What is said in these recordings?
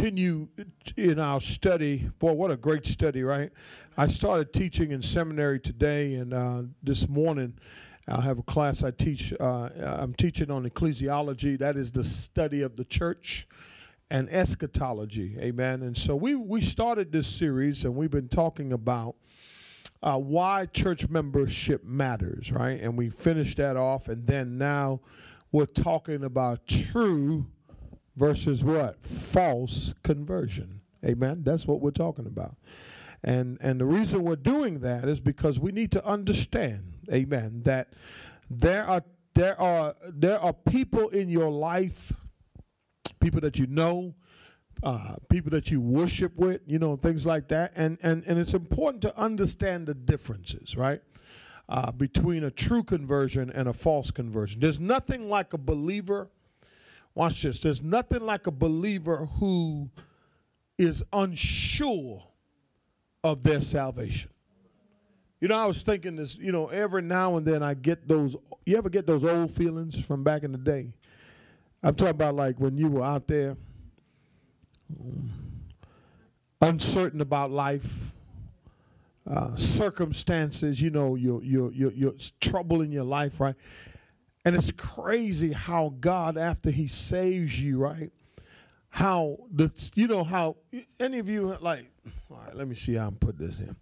continue in our study. Boy, what a great study, right? I started teaching in seminary today, and uh, this morning I have a class I teach. Uh, I'm teaching on ecclesiology, that is the study of the church, and eschatology. Amen. And so we, we started this series, and we've been talking about. Uh, why church membership matters, right? And we finished that off, and then now we're talking about true versus what? False conversion. Amen. That's what we're talking about. And and the reason we're doing that is because we need to understand, amen, that there are there are there are people in your life, people that you know, uh, people that you worship with, you know, things like that. And and and it's important to understand the differences, right? Uh, between a true conversion and a false conversion. There's nothing like a believer Watch this. There's nothing like a believer who is unsure of their salvation. You know, I was thinking this, you know, every now and then I get those, you ever get those old feelings from back in the day? I'm talking about like when you were out there, um, uncertain about life, uh, circumstances, you know, your, your, your, your trouble in your life, right? And it's crazy how God, after He saves you, right? How the you know how any of you like, all right, let me see how I'm put this in.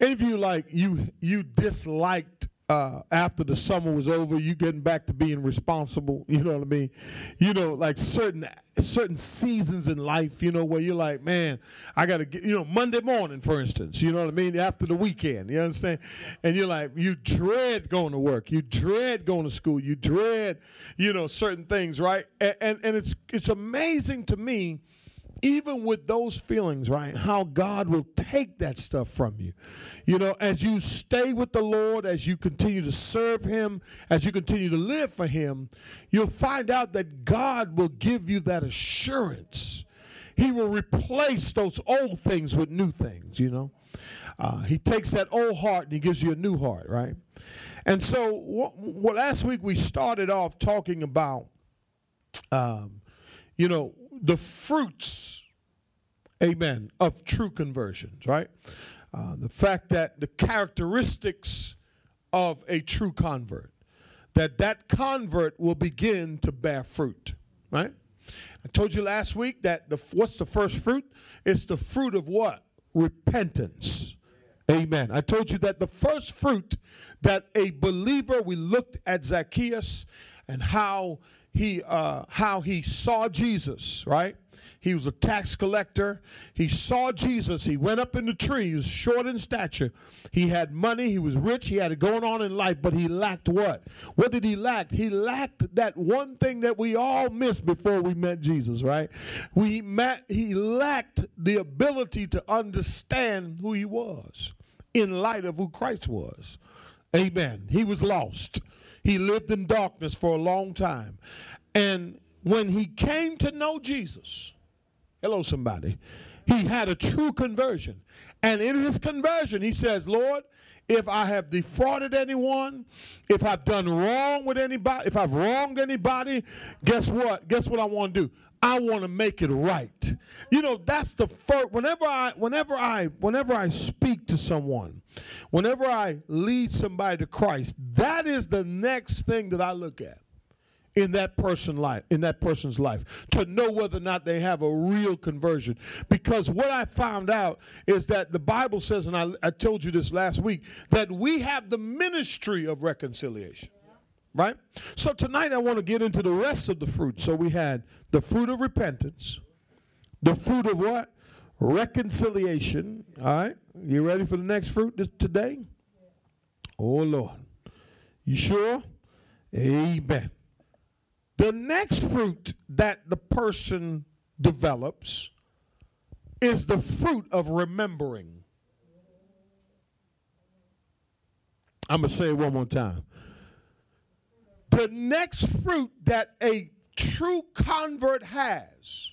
Any of you like you you disliked uh, after the summer was over, you getting back to being responsible. You know what I mean? You know, like certain certain seasons in life. You know where you're like, man, I got to get. You know, Monday morning, for instance. You know what I mean? After the weekend, you understand? And you're like, you dread going to work. You dread going to school. You dread, you know, certain things, right? And and, and it's it's amazing to me even with those feelings, right, how God will take that stuff from you. You know, as you stay with the Lord, as you continue to serve Him, as you continue to live for Him, you'll find out that God will give you that assurance. He will replace those old things with new things, you know. Uh, he takes that old heart and he gives you a new heart, right? And so, what, last week we started off talking about, um, you know, the fruits, amen, of true conversions, right? Uh, the fact that the characteristics of a true convert, that that convert will begin to bear fruit, right? I told you last week that the what's the first fruit? It's the fruit of what? Repentance. Amen. I told you that the first fruit that a believer, we looked at Zacchaeus and how he uh, how he saw Jesus, right? He was a tax collector. He saw Jesus. He went up in the tree. He was short in stature. He had money. He was rich. He had it going on in life, but he lacked what? What did he lack? He lacked that one thing that we all missed before we met Jesus, right? We met, he lacked the ability to understand who he was in light of who Christ was. Amen. He was lost. He lived in darkness for a long time. And when he came to know Jesus, hello, somebody, he had a true conversion. And in his conversion, he says, Lord, if I have defrauded anyone, if I've done wrong with anybody, if I've wronged anybody, guess what? Guess what I want to do? I want to make it right. You know, that's the first whenever I whenever I whenever I speak to someone, whenever I lead somebody to Christ, that is the next thing that I look at in that person life in that person's life to know whether or not they have a real conversion because what i found out is that the bible says and i, I told you this last week that we have the ministry of reconciliation right? So tonight i want to get into the rest of the fruit. So we had the fruit of repentance the fruit of what? Reconciliation all right? You ready for the next fruit today? Oh lord. You sure? Amen. The next fruit that the person develops is the fruit of remembering. I'm going to say it one more time. The next fruit that a true convert has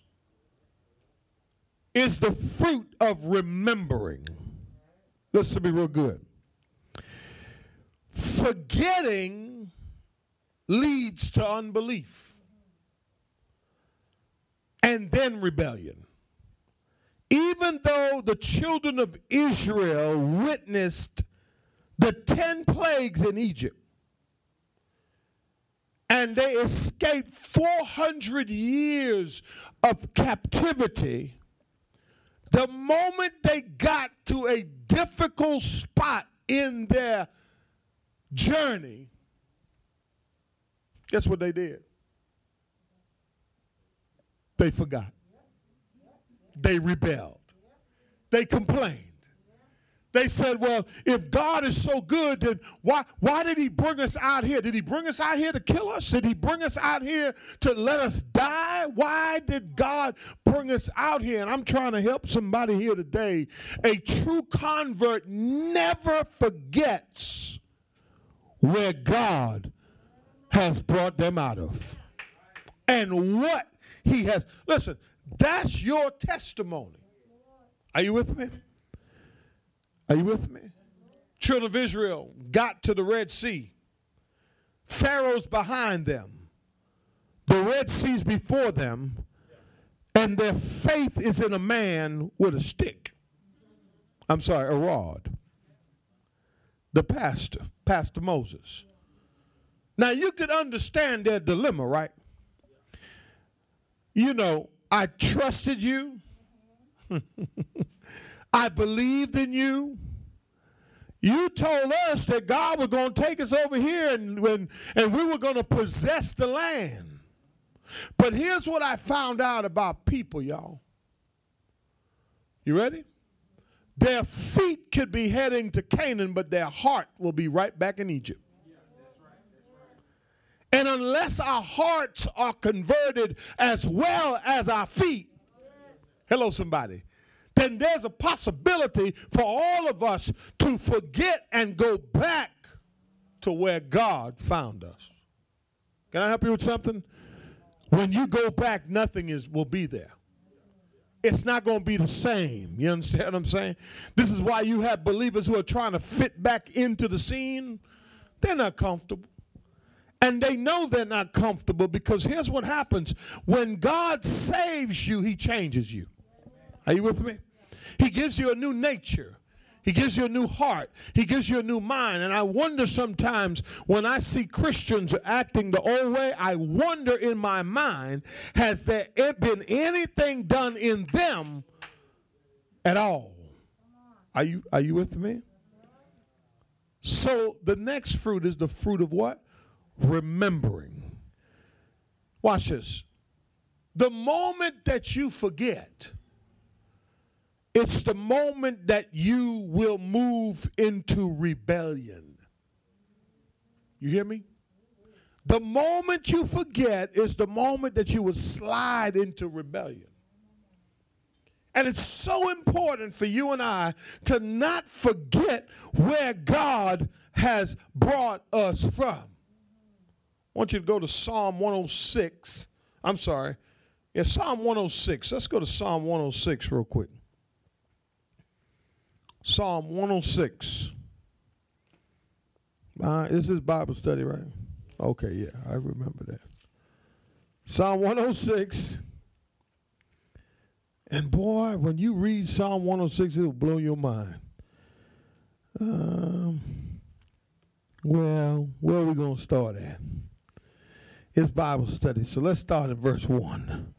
is the fruit of remembering. Listen to me real good. Forgetting leads to unbelief. and then rebellion. Even though the children of Israel witnessed the 10 plagues in Egypt, and they escaped 400 years of captivity, the moment they got to a difficult spot in their journey, guess what they did? They forgot. They rebelled. They complained. They said, well, if God is so good, then why, why did he bring us out here? Did he bring us out here to kill us? Did he bring us out here to let us die? Why did God bring us out here? And I'm trying to help somebody here today. A true convert never forgets where God has brought them out of and what he has. Listen, that's your testimony. Are you with me? Are you with me? Children of Israel got to the Red Sea. Pharaoh's behind them. The Red Sea's before them. And their faith is in a man with a stick. I'm sorry, a rod. The pastor, Pastor Moses. Now you could understand their dilemma, right? You know, I trusted you. I believed in you. You told us that God was going to take us over here and, and, and we were going to possess the land. But here's what I found out about people, y'all. You ready? Their feet could be heading to Canaan, but their heart will be right back in Egypt. And unless our hearts are converted as well as our feet, hello, somebody, then there's a possibility for all of us to forget and go back to where God found us. Can I help you with something? When you go back, nothing is will be there. It's not going to be the same. You understand what I'm saying? This is why you have believers who are trying to fit back into the scene. They're not comfortable. And they know they're not comfortable because here's what happens when God saves you, He changes you. Are you with me? He gives you a new nature. He gives you a new heart. He gives you a new mind. And I wonder sometimes when I see Christians acting the old way, I wonder in my mind, has there been anything done in them at all? Are you, are you with me? So the next fruit is the fruit of what? Remembering. Watch this. The moment that you forget, it's the moment that you will move into rebellion. You hear me? The moment you forget is the moment that you will slide into rebellion. And it's so important for you and I to not forget where God has brought us from. I want you to go to Psalm 106. I'm sorry. Yeah, Psalm 106. Let's go to Psalm 106 real quick. Psalm 106. Uh, this is Bible study, right? Okay, yeah, I remember that. Psalm 106. And boy, when you read Psalm 106, it will blow your mind. Um, well, where are we going to start at? It's Bible study. So let's start in verse 1.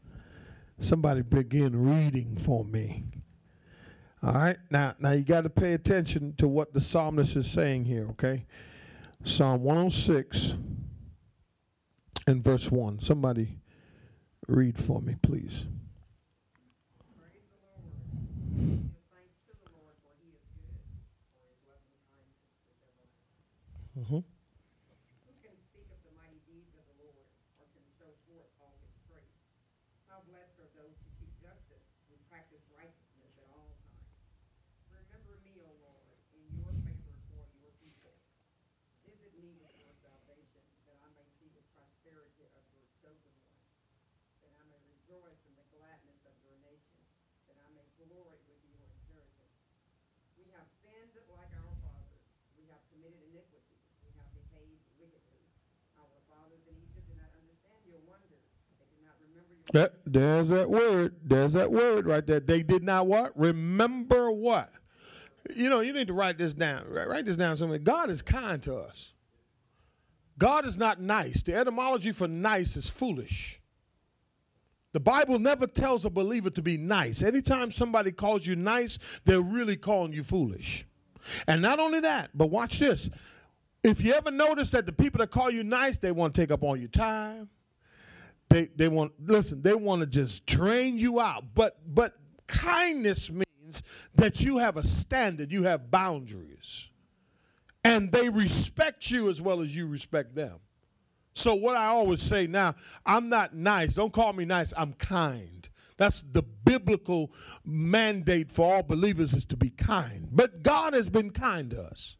Somebody begin reading for me. All right. Now, now you got to pay attention to what the psalmist is saying here, okay? Psalm 106 and verse 1. Somebody read for me, please. Mm-hmm. That, there's that word. There's that word right there. They did not what? Remember what? You know, you need to write this down. Write this down something. God is kind to us. God is not nice. The etymology for nice is foolish. The Bible never tells a believer to be nice. Anytime somebody calls you nice, they're really calling you foolish. And not only that, but watch this. If you ever notice that the people that call you nice, they want to take up all your time. They they want listen, they want to just drain you out. But but kindness means that you have a standard, you have boundaries. And they respect you as well as you respect them. So what I always say now, I'm not nice. Don't call me nice. I'm kind. That's the biblical mandate for all believers is to be kind. But God has been kind to us.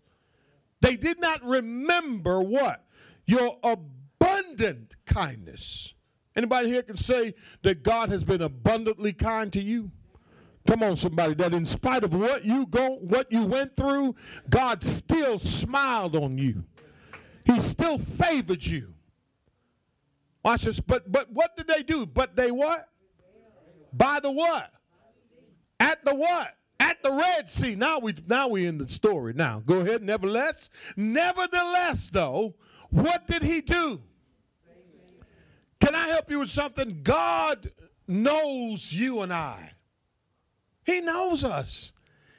They did not remember what? Your abundant kindness. Anybody here can say that God has been abundantly kind to you? Come on, somebody, that in spite of what you go, what you went through, God still smiled on you. He still favored you. Watch this. But but what did they do? But they what? By the what? At the what? At the Red Sea. Now we now we in the story. Now go ahead. Nevertheless, nevertheless, though, what did he do? Can I help you with something? God knows you and I. He knows us.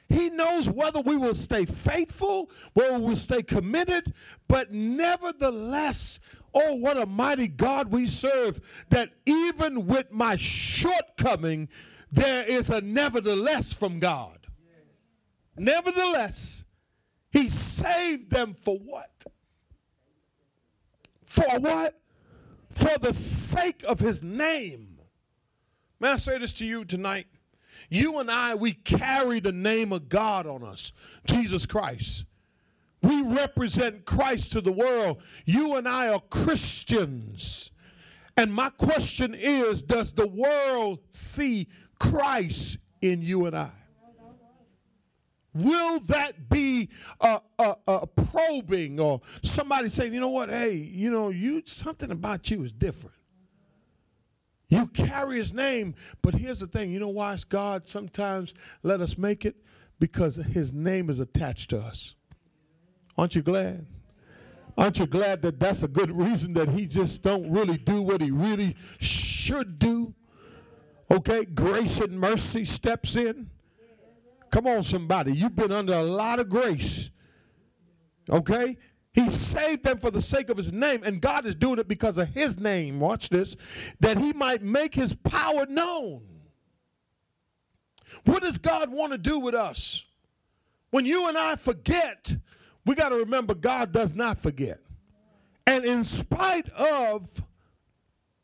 He knows whether we will stay faithful, whether we will stay committed, but nevertheless, oh, what a mighty God we serve, that even with my shortcoming, there is a nevertheless from God. Nevertheless, He saved them for what? For what? For the sake of His name. May I say this to you tonight? You and I, we carry the name of God on us, Jesus Christ. We represent Christ to the world. You and I are Christians. And my question is Does the world see Christ in you and I? Will that be a, a, a, probing or somebody saying, you know what, hey, you know, you something about you is different. You carry his name, but here's the thing, you know why God sometimes let us make it? Because his name is attached to us. Aren't you glad? Aren't you glad that that's a good reason that he just don't really do what he really should do? Okay, grace and mercy steps in. Come on, somebody. You've been under a lot of grace. Okay? He saved them for the sake of his name, and God is doing it because of his name. Watch this that he might make his power known. What does God want to do with us? When you and I forget, we got to remember God does not forget. And in spite of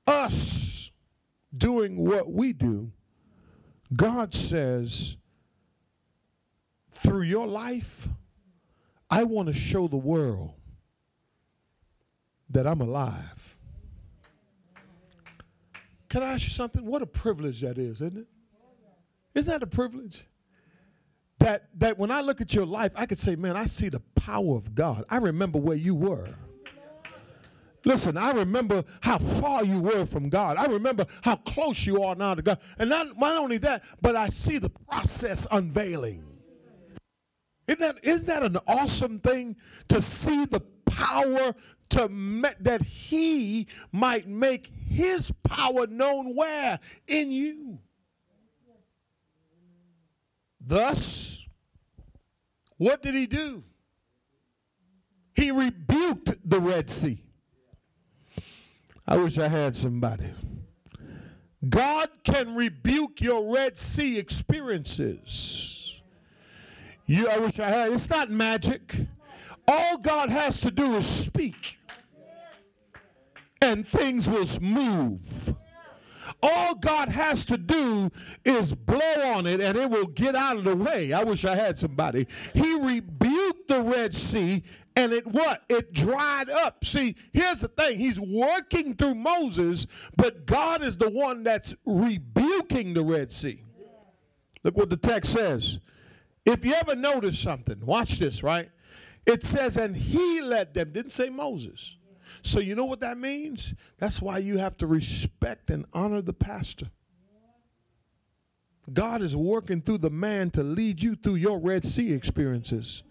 us doing what we do, God says, through your life, I want to show the world that I'm alive. Can I ask you something? What a privilege that is, isn't it? Isn't that a privilege? That, that when I look at your life, I could say, man, I see the power of God. I remember where you were. Listen, I remember how far you were from God. I remember how close you are now to God. And not, not only that, but I see the process unveiling. Isn't that, isn't that an awesome thing to see the power to me, that he might make his power known where? In you. Thus, what did he do? He rebuked the Red Sea. I wish I had somebody. God can rebuke your Red Sea experiences. You, I wish I had. It's not magic. All God has to do is speak, and things will move. All God has to do is blow on it and it will get out of the way. I wish I had somebody. He rebuked the Red Sea and it what? It dried up. See, here's the thing. He's working through Moses, but God is the one that's rebuking the Red Sea. Look what the text says. If you ever notice something, watch this, right? It says, and he led them, didn't say Moses. So, you know what that means? That's why you have to respect and honor the pastor. God is working through the man to lead you through your Red Sea experiences.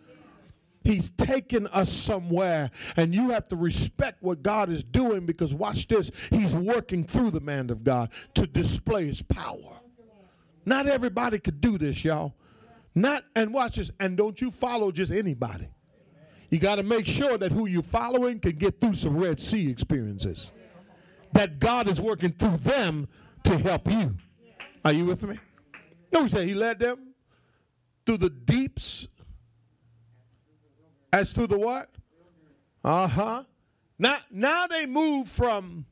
He's taken us somewhere, and you have to respect what God is doing because, watch this, He's working through the man of God to display His power. Not everybody could do this, y'all. Not, and watch this, and don't you follow just anybody. You got to make sure that who you're following can get through some Red Sea experiences. That God is working through them to help you. Are you with me? No, he said he led them through the deeps as through the what? Uh-huh. Now now they move from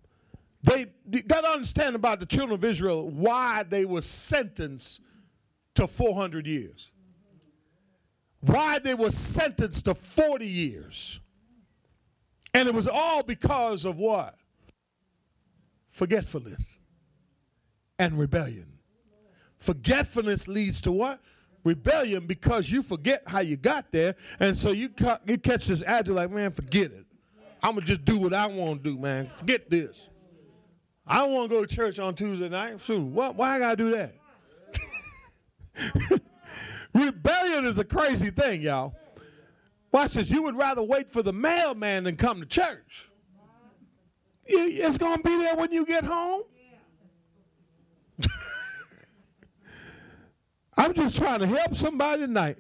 they got to understand about the children of Israel why they were sentenced to 400 years. Why they were sentenced to 40 years. And it was all because of what? Forgetfulness and rebellion. Forgetfulness leads to what? rebellion because you forget how you got there, and so you, ca- you catch this attitude like, man, forget it. I'm gonna just do what I want to do, man. Forget this. I don't want to go to church on Tuesday night. So what, why I gotta do that? rebellion is a crazy thing, y'all. Watch this. You would rather wait for the mailman than come to church. It's gonna be there when you get home. I'm just trying to help somebody tonight.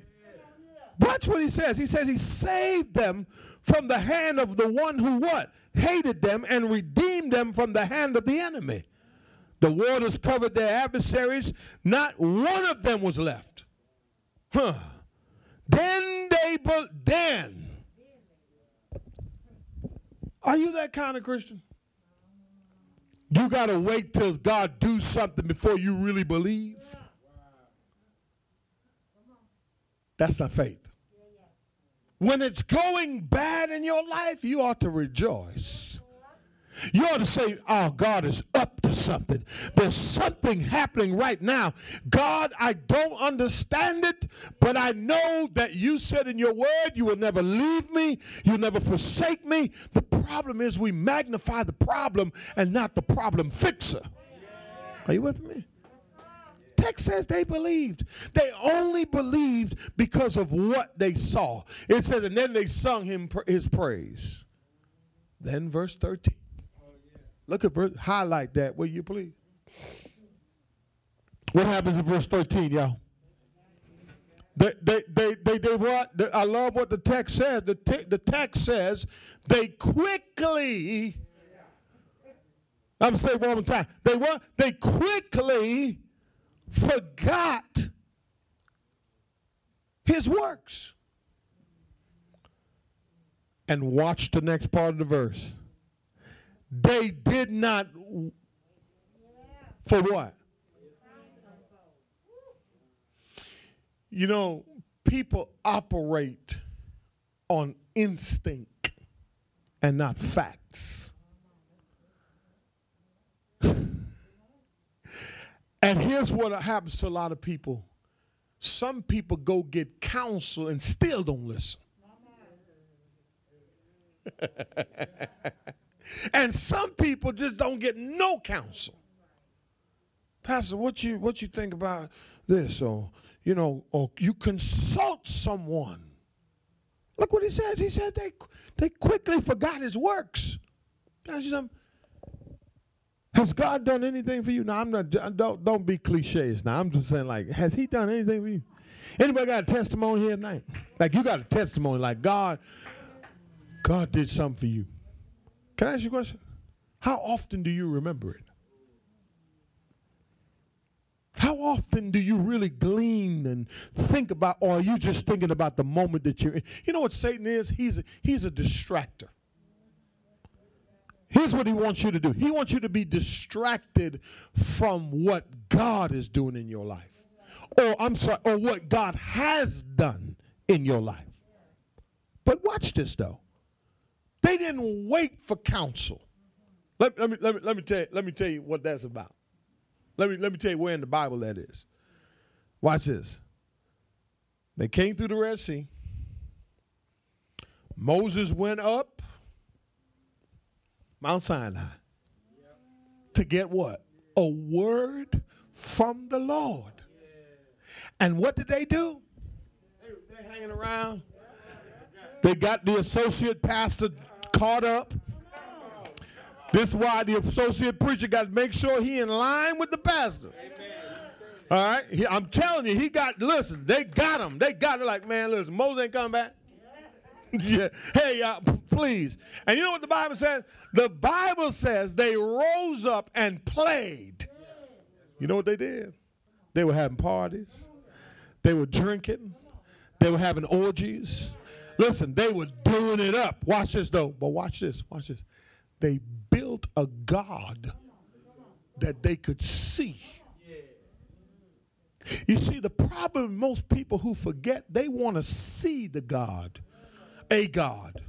Watch what he says. He says he saved them from the hand of the one who what? Hated them and redeemed them from the hand of the enemy. The waters covered their adversaries. Not one of them was left. Huh. Then they, but then. Are you that kind of Christian? You got to wait till God do something before you really believe. That's not faith. When it's going bad in your life, you ought to rejoice. You ought to say, Oh, God is up to something. There's something happening right now. God, I don't understand it, but I know that you said in your word you will never leave me, you'll never forsake me. The problem is we magnify the problem and not the problem fixer. Are you with me? text says they believed. They only believed because of what they saw. It says, and then they sung him his praise. Then verse 13. Look at verse, highlight that, will you please? What happens in verse 13, y'all? They, they, they, they, they what? I love what the text says. The, te- the text says they quickly. I'm saying one more time. They what? They quickly forgot his works. And watch the next part of the verse. They did not, for what? You know, people operate on instinct and not facts. And here's what happens to a lot of people some people go get counsel and still don't listen. and some people just don't get no counsel. Pastor, what you what you think about this? Or you know, or you consult someone. Look what he says. He said they they quickly forgot his works. Has God done anything for you? Now I'm not. Don't don't be cliches. Now I'm just saying, like, has He done anything for you? Anybody got a testimony here tonight? Like you got a testimony, like God, God did something for you. Can I ask you a question? How often do you remember it? How often do you really glean and think about, or are you just thinking about the moment that you're in? You know what Satan is? He's a, he's a distractor. Here's what he wants you to do. He wants you to be distracted from what God is doing in your life. Or I'm sorry, or what God has done in your life. But watch this though. They didn't wait for counsel. Let, let, me, let, me, let, me tell you, let me tell you what that's about. Let me, let me tell you where in the Bible that is. Watch this. They came through the Red Sea. Moses went up Mount Sinai. To get what? A word from the Lord. And what did they do? They, they hanging around. They got the associate pastor caught up. This is why the associate preacher got to make sure he in line with the pastor. All right, he, I'm telling you, he got. Listen, they got him. They got it. Like man, listen, Moses ain't coming back. yeah. Hey, uh, please. And you know what the Bible says? The Bible says they rose up and played. You know what they did? They were having parties. They were drinking. They were having orgies. Listen, they were doing it up. Watch this though. But watch this. Watch this. They built a God that they could see. You see, the problem most people who forget, they want to see the God, a God.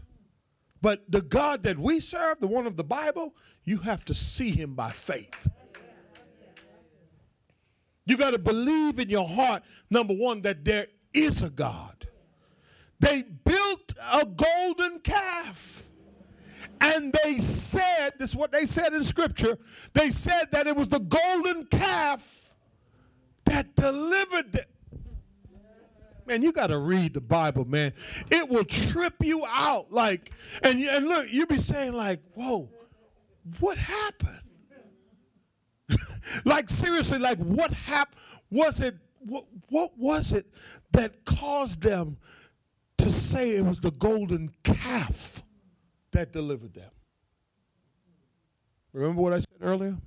But the God that we serve, the one of the Bible, you have to see him by faith. You got to believe in your heart, number one, that there is a God. They built a golden calf. And they said, this is what they said in scripture, they said that it was the golden calf that delivered them. Man, you got to read the Bible, man. It will trip you out. Like, and, and look, you be saying, like, whoa, what happened? like, seriously, like, what happened? Was it, what, what was it that caused them to say it was the golden calf that delivered them? Remember what I said earlier?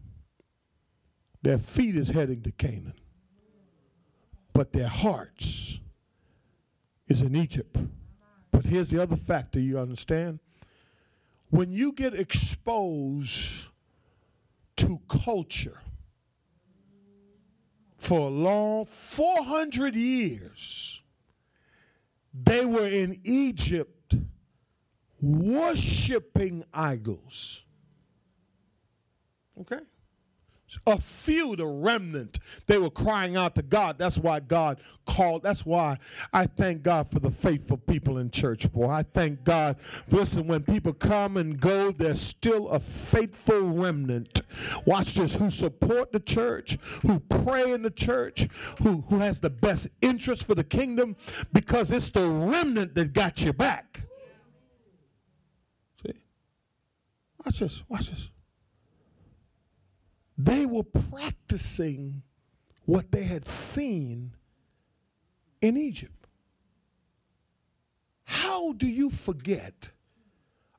Their feet is heading to Canaan, but their hearts is in Egypt. But here's the other factor you understand. When you get exposed to culture for a long 400 years, they were in Egypt worshiping idols. Okay? A few, the remnant, they were crying out to God. That's why God called. That's why I thank God for the faithful people in church, boy. I thank God. Listen, when people come and go, there's still a faithful remnant. Watch this, who support the church, who pray in the church, who, who has the best interest for the kingdom, because it's the remnant that got you back. See? Watch this, watch this they were practicing what they had seen in Egypt. How do you forget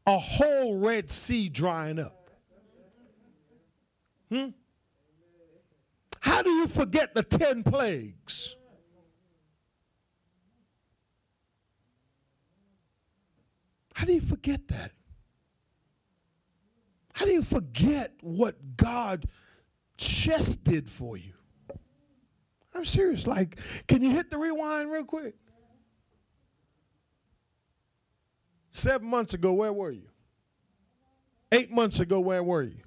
a whole Red Sea drying up? Hmm? How do you forget the 10 plagues? How do you forget that? How do you forget what God just did for you. I'm serious. Like, can you hit the rewind real quick? Seven months ago, where were you? Eight months ago, where were you?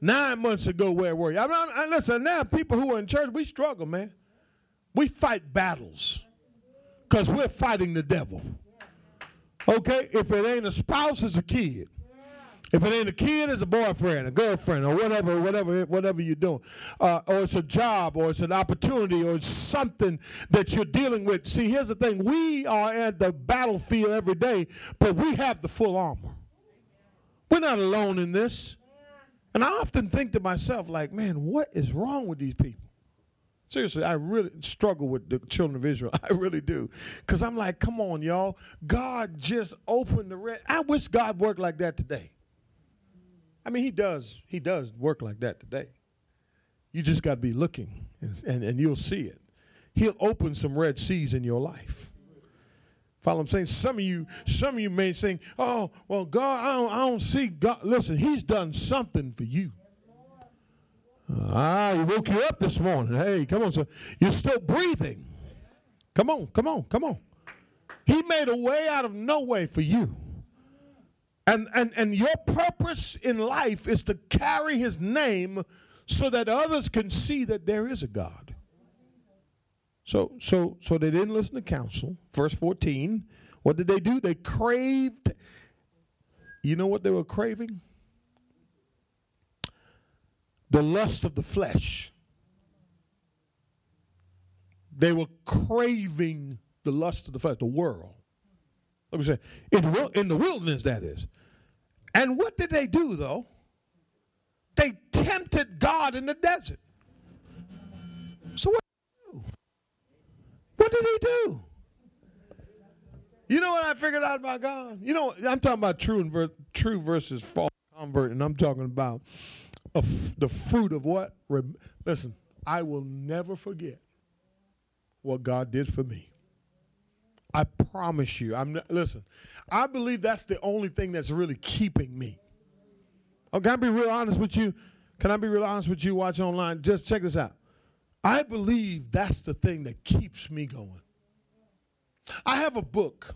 Nine months ago, where were you? I mean, I, listen, now people who are in church, we struggle, man. We fight battles because we're fighting the devil. Okay? If it ain't a spouse, it's a kid. If it ain't a kid, it's a boyfriend, a girlfriend, or whatever, whatever, whatever you're doing, uh, or it's a job, or it's an opportunity, or it's something that you're dealing with. See, here's the thing: we are at the battlefield every day, but we have the full armor. We're not alone in this. And I often think to myself, like, man, what is wrong with these people? Seriously, I really struggle with the children of Israel. I really do. Because I'm like, come on, y'all. God just opened the red. I wish God worked like that today. I mean, he does. He does work like that today. You just got to be looking, and, and, you'll see it. He'll open some red seas in your life. Follow I'm saying? Some of you, some of you may think, "Oh, well, God, I don't, I don't see God." Listen, He's done something for you. Ah, He woke you up this morning. Hey, come on, sir. You're still breathing. Come on, come on, come on. He made a way out of no way for you. And, and, and your purpose in life is to carry his name so that others can see that there is a God. So, so, so they didn't listen to counsel. Verse 14. What did they do? They craved. You know what they were craving? the lust of the flesh. They were craving the lust of the flesh, the world. Let me say, in in the wilderness, that is. And what did they do, though? They tempted God in the desert. So what did he do? What did he do? You know what I figured out about God? You know, I'm talking about true and ver- true versus false convert, and I'm talking about the fruit of what? Listen, I will never forget what God did for me. I promise you. I'm not, listen. I believe that's the only thing that's really keeping me. Oh, can I be real honest with you? Can I be real honest with you? Watch online. Just check this out. I believe that's the thing that keeps me going. I have a book.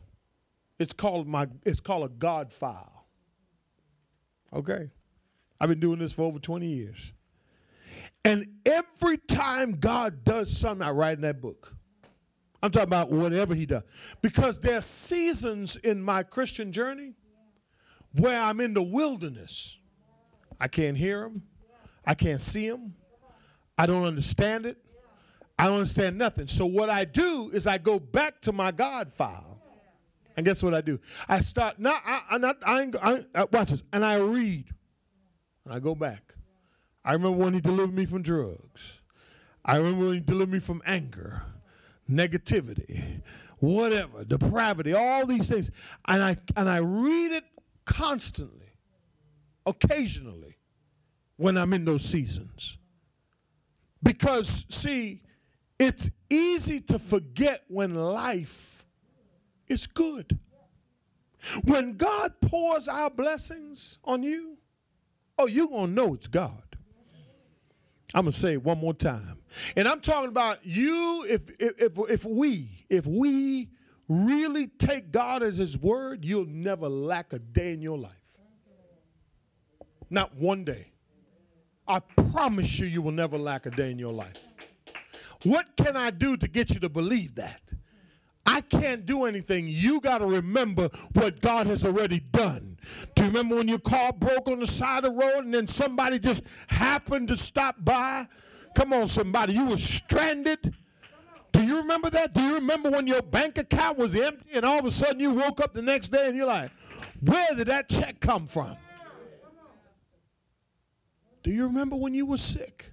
It's called my. It's called a God file. Okay, I've been doing this for over 20 years. And every time God does something, I write in that book. I'm talking about whatever He does. Because there's seasons in my Christian journey where I'm in the wilderness. I can't hear Him, I can't see Him, I don't understand it, I don't understand nothing. So what I do is I go back to my God file. And guess what I do? I start not I, I not I, I, I watch this and I read. And I go back. I remember when he delivered me from drugs. I remember when he delivered me from anger, negativity, whatever, depravity, all these things. And I and I read it constantly, occasionally, when I'm in those seasons. Because see, it's easy to forget when life is good. When God pours our blessings on you, oh, you're going to know it's God. I'm to say it one more time. And I'm talking about you, if, if, if we, if we really take God as his word, you'll never lack a day in your life. Not one day. I promise you, you will never lack a day in your life. What can I do to get you to believe that? I can't do anything. You got to remember what God has already done. Do you remember when your car broke on the side of the road and then somebody just happened to stop by? Come on, somebody. You were stranded. Do you remember that? Do you remember when your bank account was empty and all of a sudden you woke up the next day and you're like, where did that check come from? Do you remember when you were sick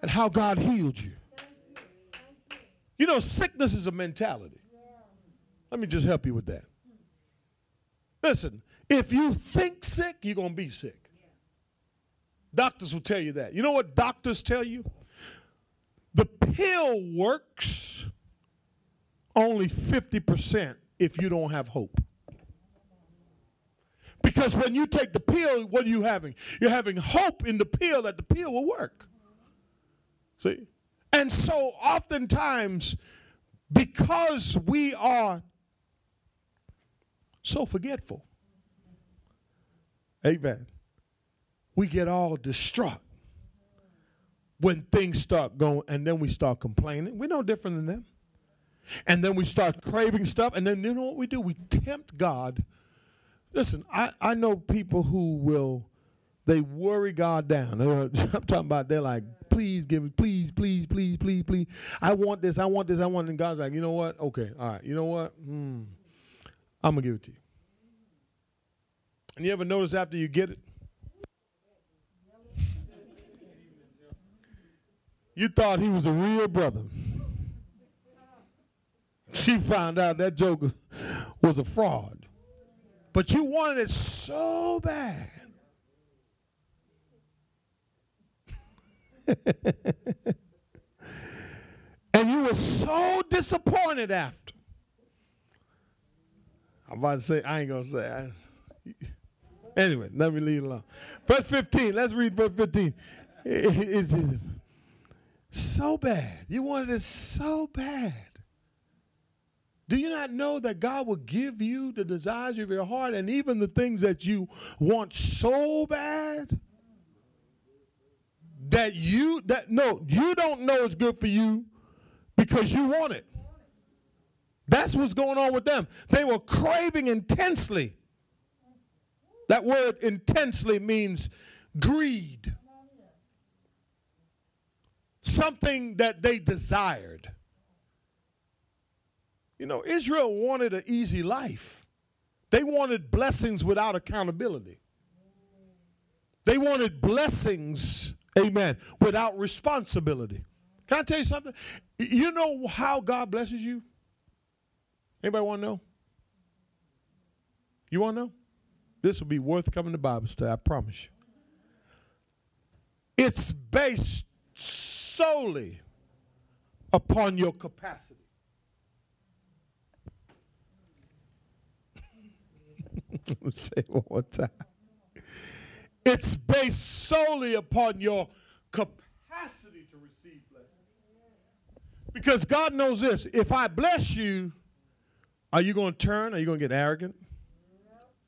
and how God healed you? You know, sickness is a mentality. Let me just help you with that. Listen, if you think sick, you're going to be sick. Doctors will tell you that. You know what doctors tell you? The pill works only 50% if you don't have hope. Because when you take the pill, what are you having? You're having hope in the pill that the pill will work. See? And so oftentimes, because we are so forgetful, amen, we get all distraught when things start going, and then we start complaining. We're no different than them. And then we start craving stuff, and then you know what we do? We tempt God. Listen, I, I know people who will, they worry God down. I'm talking about they're like, please give it. please, please, please, please, please. I want this, I want this, I want it. And God's like, you know what? Okay, all right. You know what? Hmm. I'm going to give it to you. And you ever notice after you get it? You thought he was a real brother. She found out that joker was a fraud. But you wanted it so bad. and you were so disappointed after. I'm about to say, I ain't going to say. I, anyway, let me leave it alone. Verse 15, let's read verse 15. it's so bad. You wanted it so bad. Do you not know that God will give you the desires of your heart and even the things that you want so bad? That you that no you don't know it's good for you because you want it that's what's going on with them they were craving intensely that word intensely means greed, something that they desired. You know, Israel wanted an easy life. They wanted blessings without accountability. They wanted blessings, amen, without responsibility. Can I tell you something? You know how God blesses you? Anybody want to know? You want to know? This will be worth coming to Bible study, I promise you. It's based solely upon your capacity. Say it one more time. It's based solely upon your capacity to receive blessing. Because God knows this if I bless you, are you going to turn? Are you going to get arrogant?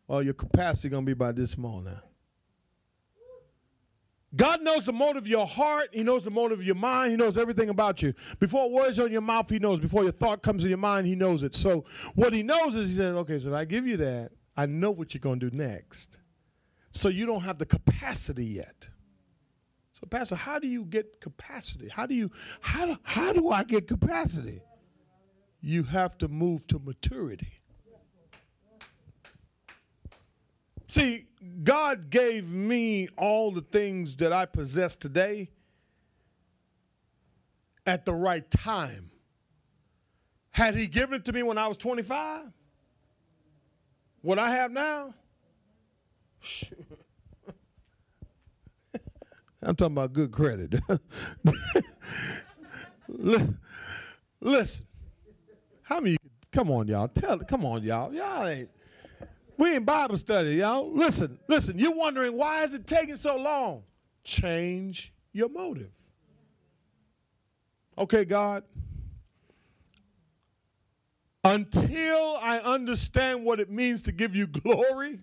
Or your capacity going to be by this small now? God knows the motive of your heart. He knows the motive of your mind. He knows everything about you. Before words on your mouth, he knows. Before your thought comes to your mind, he knows it. So what he knows is he says, okay, so if I give you that, I know what you're going to do next. So you don't have the capacity yet. So, Pastor, how do you get capacity? How do you how do, how do I get capacity? You have to move to maturity. See, God gave me all the things that I possess today at the right time. Had He given it to me when I was 25, what I have now, I'm talking about good credit. Listen, how many? Come on, y'all. Tell. Come on, y'all. Y'all ain't. We in Bible study, y'all. Listen, listen. You're wondering why is it taking so long? Change your motive. Okay, God. Until I understand what it means to give you glory,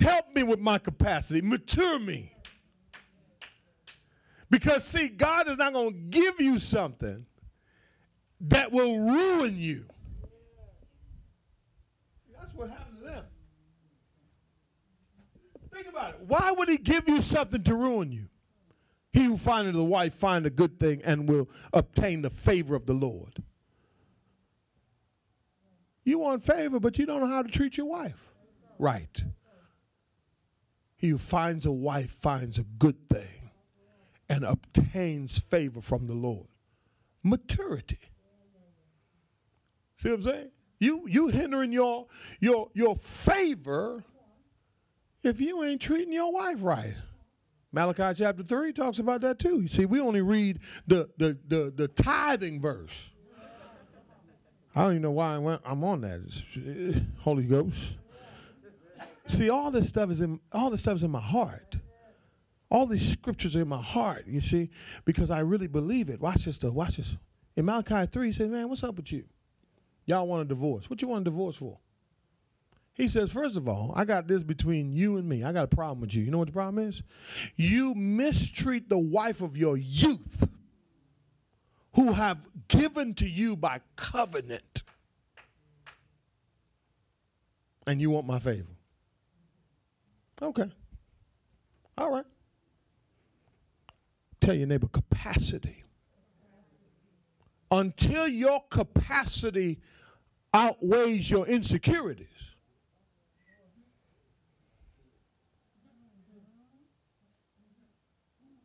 Help me with my capacity. Mature me. Because, see, God is not going to give you something that will ruin you. That's what happened to them. Think about it. Why would He give you something to ruin you? He who findeth a wife find a good thing and will obtain the favor of the Lord. You want favor, but you don't know how to treat your wife. Right. He who finds a wife finds a good thing and obtains favor from the Lord. Maturity. See what I'm saying? You you hindering your your your favor if you ain't treating your wife right. Malachi chapter 3 talks about that too. You see, we only read the the the, the tithing verse. I don't even know why I went, I'm on that. It's, Holy Ghost. See, all this stuff is in all this stuff is in my heart. All these scriptures are in my heart, you see, because I really believe it. Watch this stuff. Watch this. In Malachi 3, he says, Man, what's up with you? Y'all want a divorce. What you want a divorce for? He says, First of all, I got this between you and me. I got a problem with you. You know what the problem is? You mistreat the wife of your youth who have given to you by covenant. And you want my favor. Okay. All right. Tell your neighbor capacity. Until your capacity outweighs your insecurities.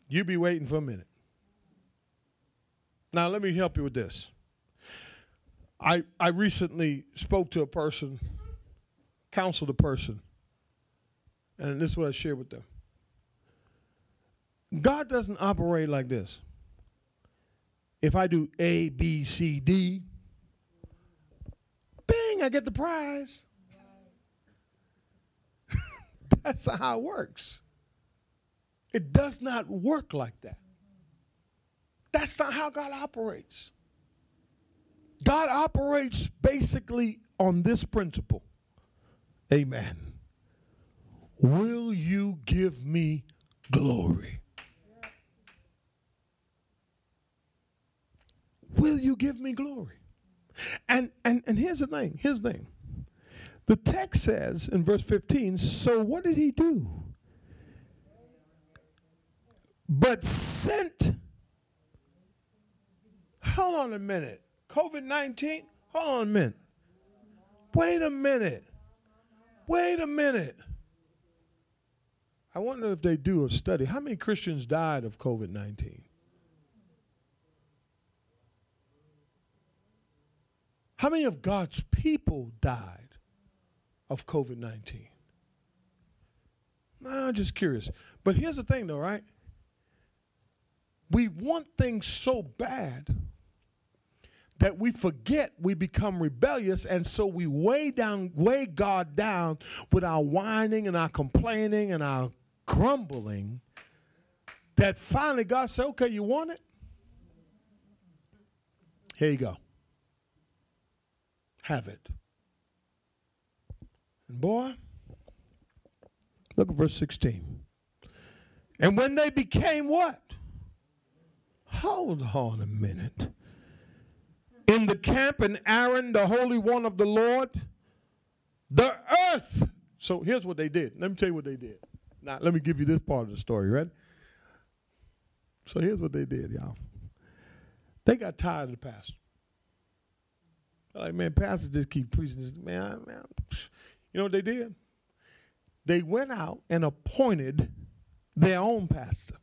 You be waiting for a minute. Now, let me help you with this. I, I recently spoke to a person, counseled a person and this is what I share with them. God doesn't operate like this. If I do A, B, C, D, bing, I get the prize. That's how it works. It does not work like that. That's not how God operates. God operates basically on this principle. Amen. Will you give me glory? Will you give me glory? And and and here's the thing. Here's the thing. The text says in verse 15, so what did he do? but sent. Hold on a minute. COVID 19? Hold on a minute. Wait a minute. Wait a minute. I wonder if they do a study. How many Christians died of COVID 19? How many of God's people died of COVID 19? No, I'm just curious. But here's the thing, though, right? We want things so bad that we forget we become rebellious and so we weigh down weigh God down with our whining and our complaining and our grumbling that finally God said, "Okay, you want it? Here you go. Have it." And boy, look at verse 16. And when they became what? Hold on a minute. In the camp, and Aaron, the Holy One of the Lord, the earth. So here's what they did. Let me tell you what they did. Now, let me give you this part of the story, right? So here's what they did, y'all. They got tired of the pastor. like, man, pastor just keep preaching this. Man, man, you know what they did? They went out and appointed their own pastor.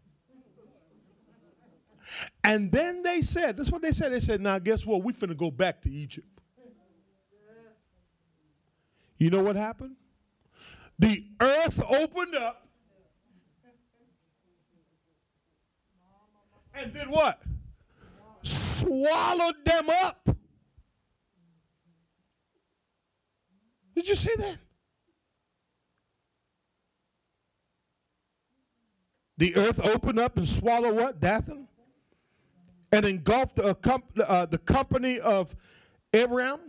And then they said, that's what they said. They said, now guess what? We're finna go back to Egypt. You know what happened? The earth opened up. And did what? Swallowed them up. Did you see that? The earth opened up and swallowed what? Dathan? And engulfed the, uh, the company of Abiram?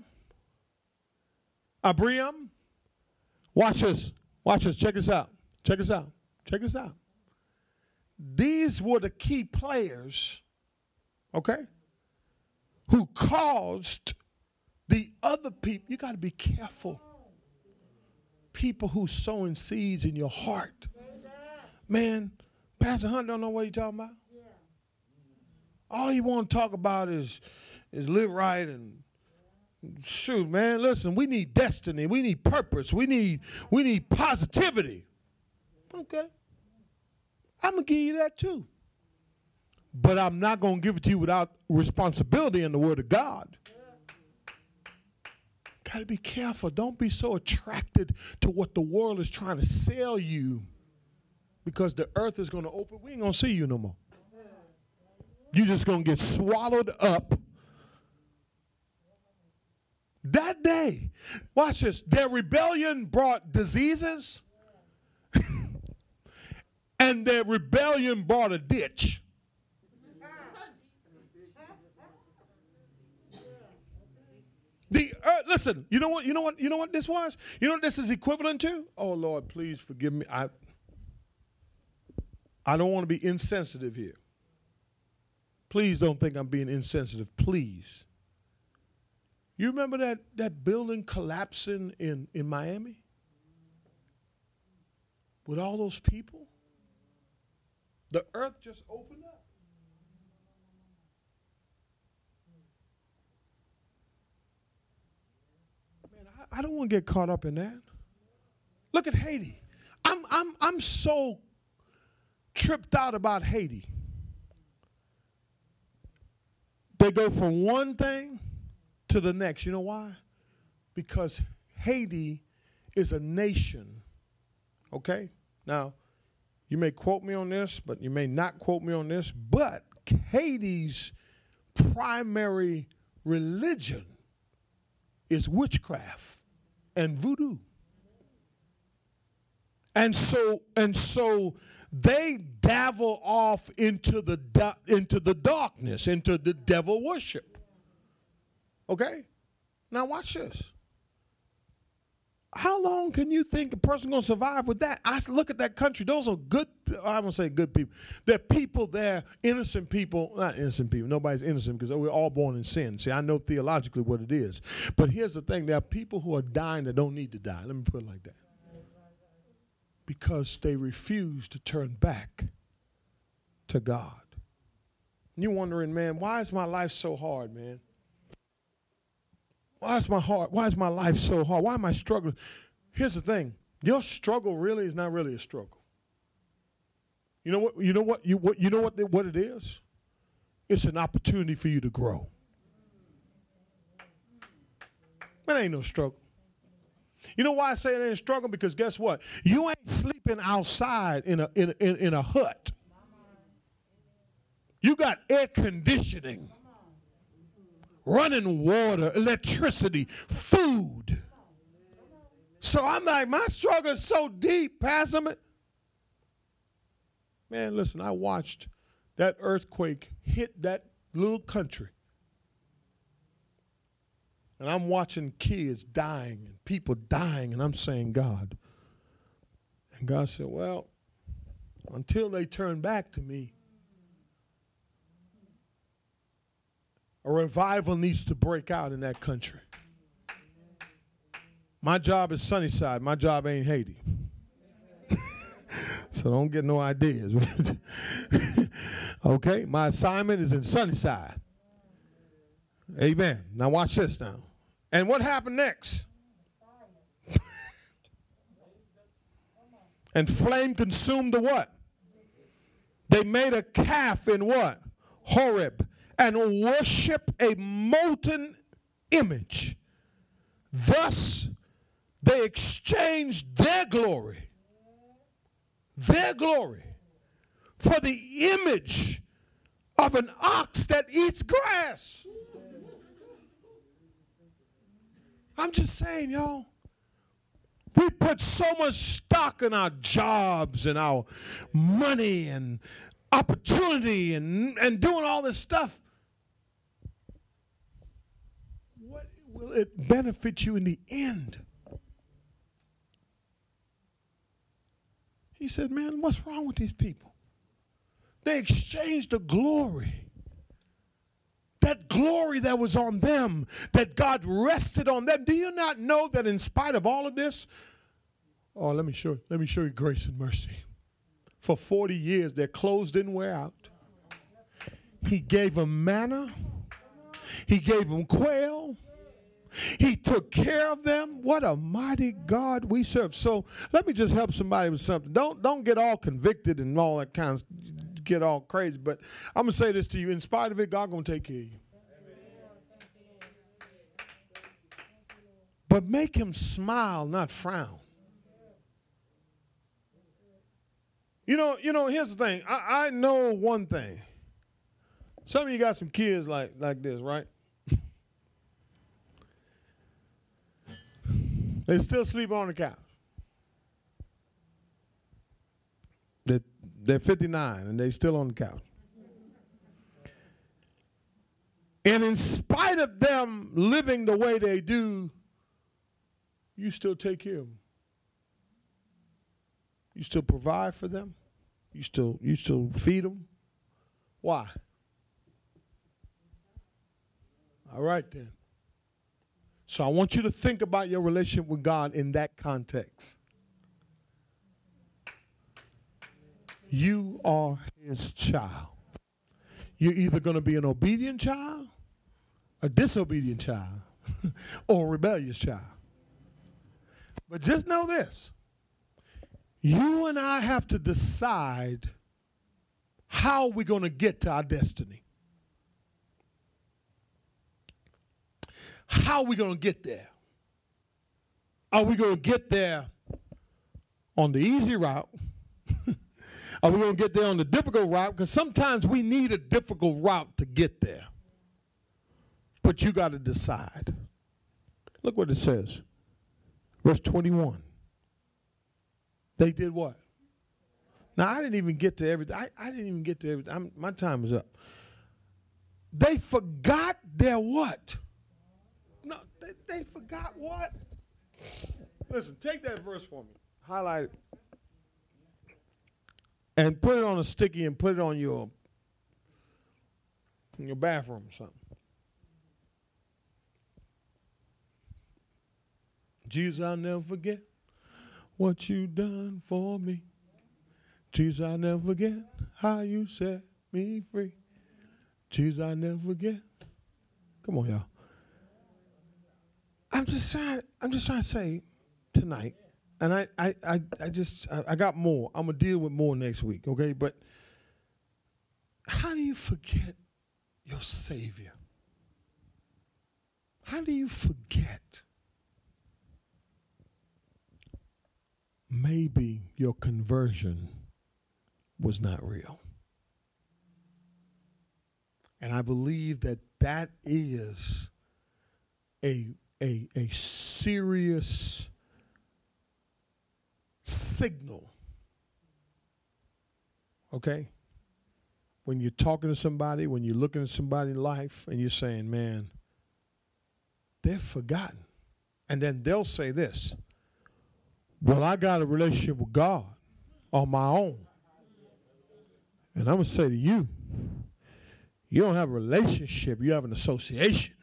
Abiram? Watch this. Watch this. Check this out. Check this out. Check this out. Were the key players, okay, who caused the other people. You got to be careful. People who sowing seeds in your heart. Man, Pastor Hunt don't know what he's talking about. All he want to talk about is is live right and shoot, man. Listen, we need destiny. We need purpose. We need we need positivity. Okay, I'm gonna give you that too. But I'm not gonna give it to you without responsibility in the Word of God. Got to be careful. Don't be so attracted to what the world is trying to sell you because the earth is going to open. We ain't going to see you no more. You're just going to get swallowed up. That day, watch this, their rebellion brought diseases, and their rebellion brought a ditch. The earth, listen, you know what? You know what? You know what this was? You know what this is equivalent to? Oh Lord, please forgive me. I I don't want to be insensitive here. Please don't think I'm being insensitive. Please. You remember that, that building collapsing in, in Miami? With all those people? The earth just opened up. Man, I, I don't want to get caught up in that. Look at Haiti. I'm, I'm, I'm so tripped out about Haiti. They go from one thing to the next. You know why? Because Haiti is a nation. Okay? Now, you may quote me on this, but you may not quote me on this, but Haiti's primary religion is witchcraft and voodoo. And so and so they dabble off into the into the darkness, into the devil worship. Okay? Now watch this. How long can you think a person gonna survive with that? I look at that country. Those are good. I won't say good people. They're people. They're innocent people. Not innocent people. Nobody's innocent because we're all born in sin. See, I know theologically what it is. But here's the thing: there are people who are dying that don't need to die. Let me put it like that because they refuse to turn back to God. And you're wondering, man, why is my life so hard, man? Why is my heart? Why is my life so hard? Why am I struggling? Here's the thing: your struggle really is not really a struggle. You know what? You know what? You what? You know what? What it is? It's an opportunity for you to grow. It ain't no struggle. You know why I say it ain't a struggle? Because guess what? You ain't sleeping outside in a in, in, in a hut. You got air conditioning, running water, electricity, food. So I'm like, my struggle is so deep, Pastor. Man, listen, I watched that earthquake hit that little country. And I'm watching kids dying and people dying, and I'm saying, God. And God said, Well, until they turn back to me, a revival needs to break out in that country. My job is Sunnyside, my job ain't Haiti. so don't get no ideas. okay, my assignment is in Sunnyside. Amen. Now watch this now. And what happened next? and flame consumed the what? They made a calf in what? Horeb and worship a molten image. Thus, they exchanged their glory, their glory, for the image of an ox that eats grass. I'm just saying, y'all. We put so much stock in our jobs and our money and opportunity and, and doing all this stuff. What will it benefit you in the end? He said, Man, what's wrong with these people? They exchanged the glory that glory that was on them, that God rested on them. Do you not know that in spite of all of this, oh, let me show you, let me show you grace and mercy. For 40 years, their clothes didn't wear out. He gave them manna. He gave them quail. He took care of them. What a mighty God we serve. So let me just help somebody with something. Don't don't get all convicted and all that kind of get all crazy. But I'm gonna say this to you: in spite of it, God gonna take care of you. But make him smile, not frown. You know, you know. Here's the thing. I, I know one thing. Some of you got some kids like like this, right? They still sleep on the couch. They're 59 and they still on the couch. And in spite of them living the way they do, you still take care of them. You still provide for them. You still you still feed them. Why? All right then. So I want you to think about your relationship with God in that context. You are his child. You're either going to be an obedient child, a disobedient child, or a rebellious child. But just know this you and I have to decide how we're going to get to our destiny. How are we going to get there? Are we going to get there on the easy route? Are we going to get there on the difficult route? Because sometimes we need a difficult route to get there. But you got to decide. Look what it says. Verse 21. They did what? Now, I didn't even get to everything. I, I didn't even get to everything. my time is up. They forgot their what? They, they forgot what? Listen, take that verse for me. Highlight it and put it on a sticky and put it on your in your bathroom or something. Jesus, I'll never forget what you done for me. Jesus, I'll never forget how you set me free. Jesus, I'll never forget. Come on, y'all. I'm just trying. I'm just trying to say tonight, and I, I, I, I just, I, I got more. I'm gonna deal with more next week, okay? But how do you forget your Savior? How do you forget? Maybe your conversion was not real. And I believe that that is a, a, a serious signal. Okay? When you're talking to somebody, when you're looking at somebody's life, and you're saying, man, they're forgotten. And then they'll say this Well, I got a relationship with God on my own. And I'm going to say to you, you don't have a relationship, you have an association.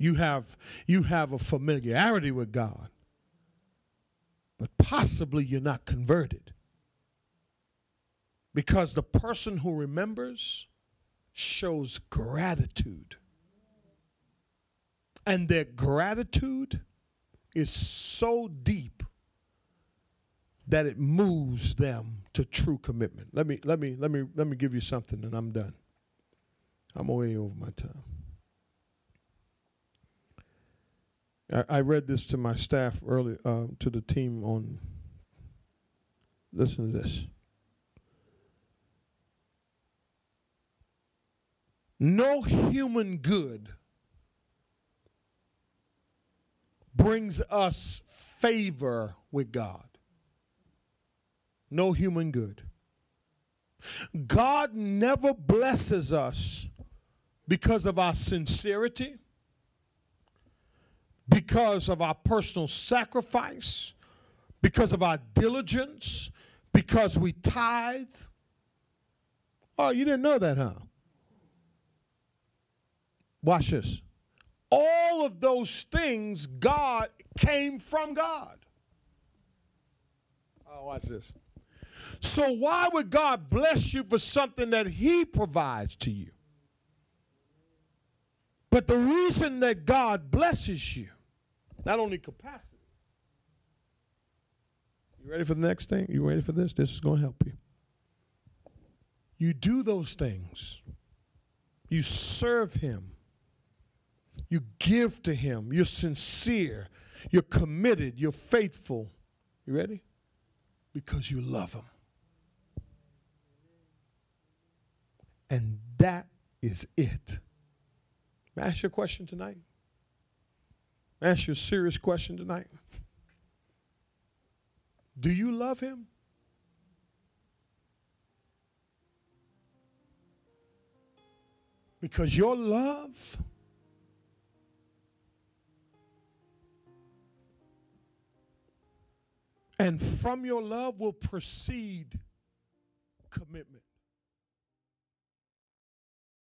You have, you have a familiarity with God, but possibly you're not converted. Because the person who remembers shows gratitude. And their gratitude is so deep that it moves them to true commitment. Let me let me let me let me give you something and I'm done. I'm way over my time. I, read this to my staff early uh, to the team on listen to this. No human good brings us favor with God. No human good. God never blesses us because of our sincerity, because of our personal sacrifice, because of our diligence, because we tithe. Oh, you didn't know that, huh? Watch this. All of those things, God came from God. Oh, watch this. So, why would God bless you for something that He provides to you? But the reason that God blesses you, not only capacity. You ready for the next thing? You ready for this? This is going to help you. You do those things, you serve Him you give to Him. You're sincere. You're committed. You're faithful. You ready? Because you love Him. And that is it. May I ask you a question tonight? Ask you a serious question tonight? Do you love Him? Because your love And from your love will proceed commitment.